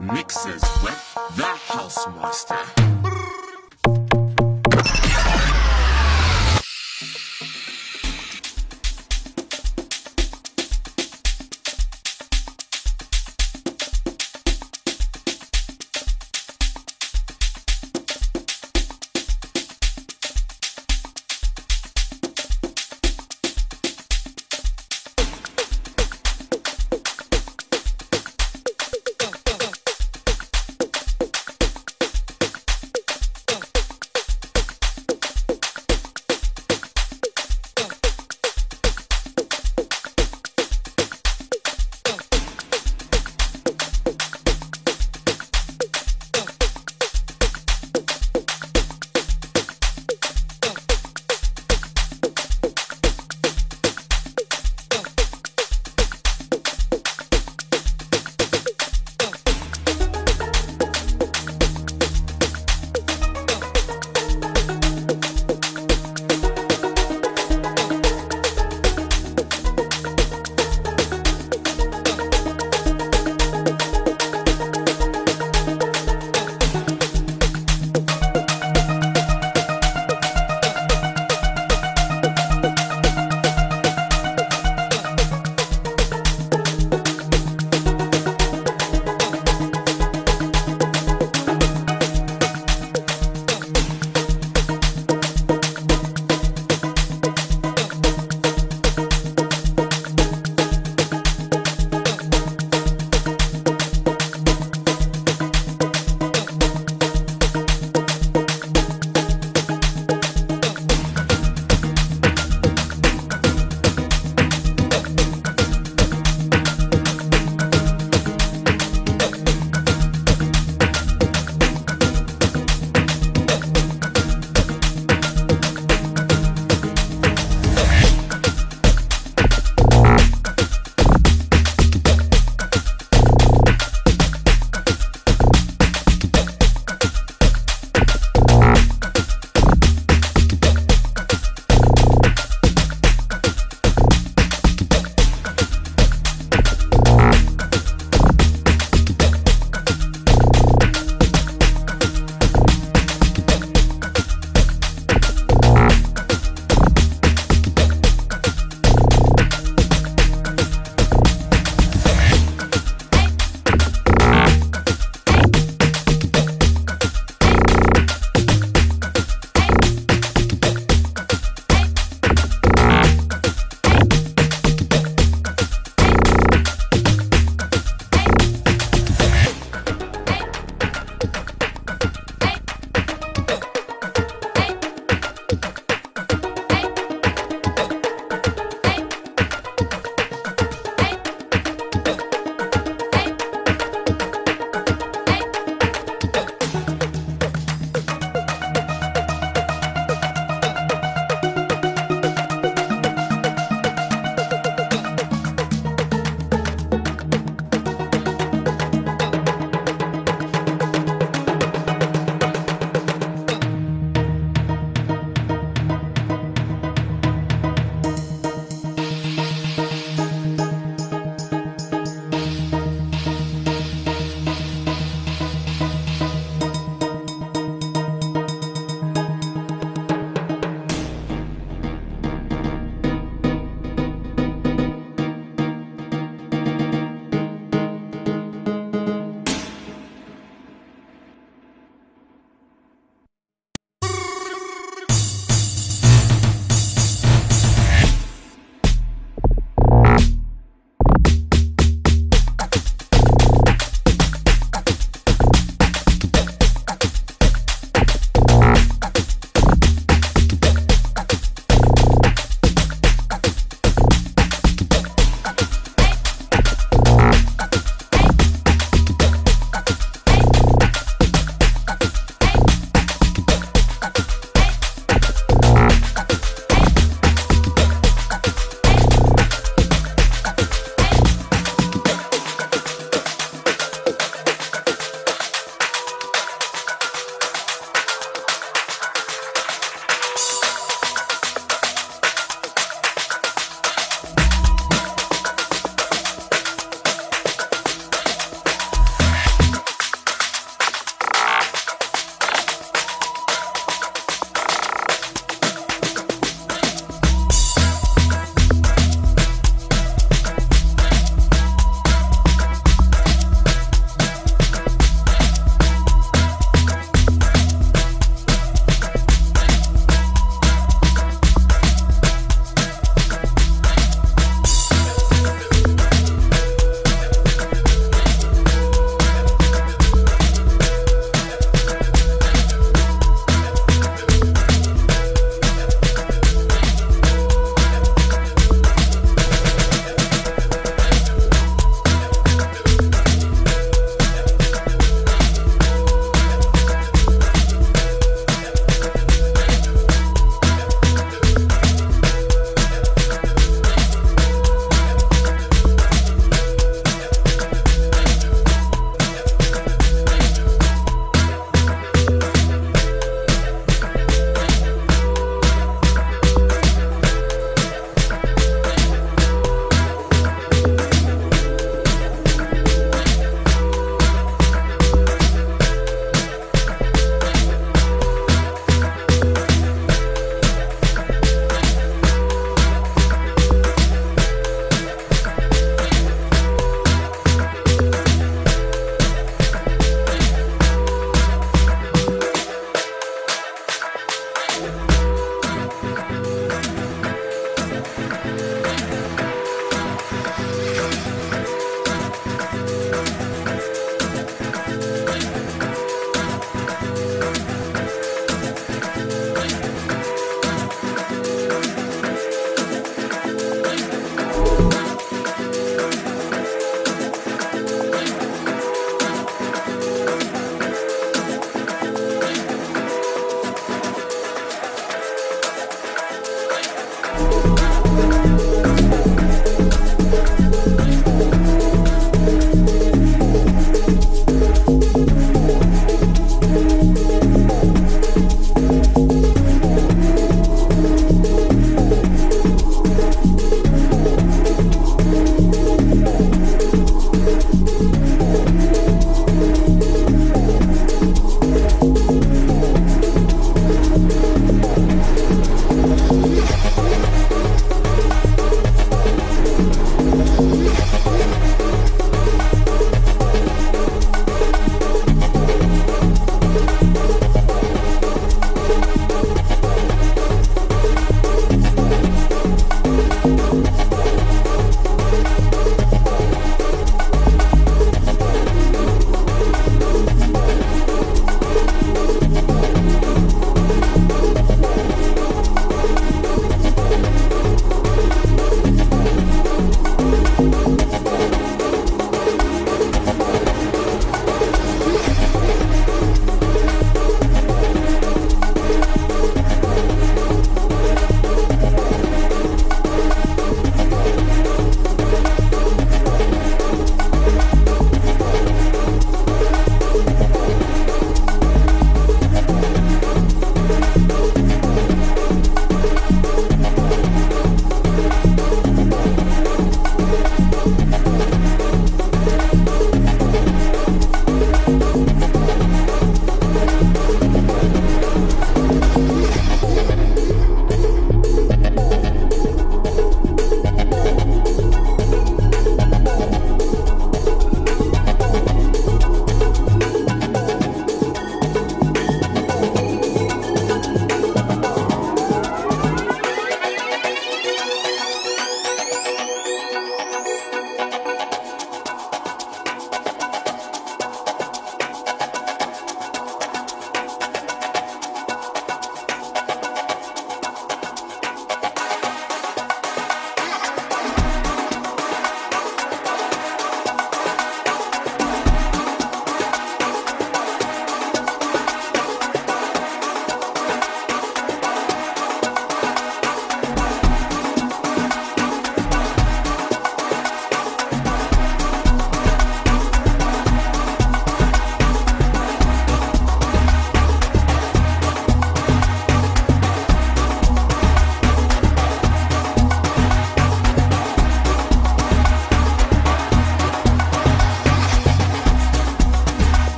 Mixes with the House Master.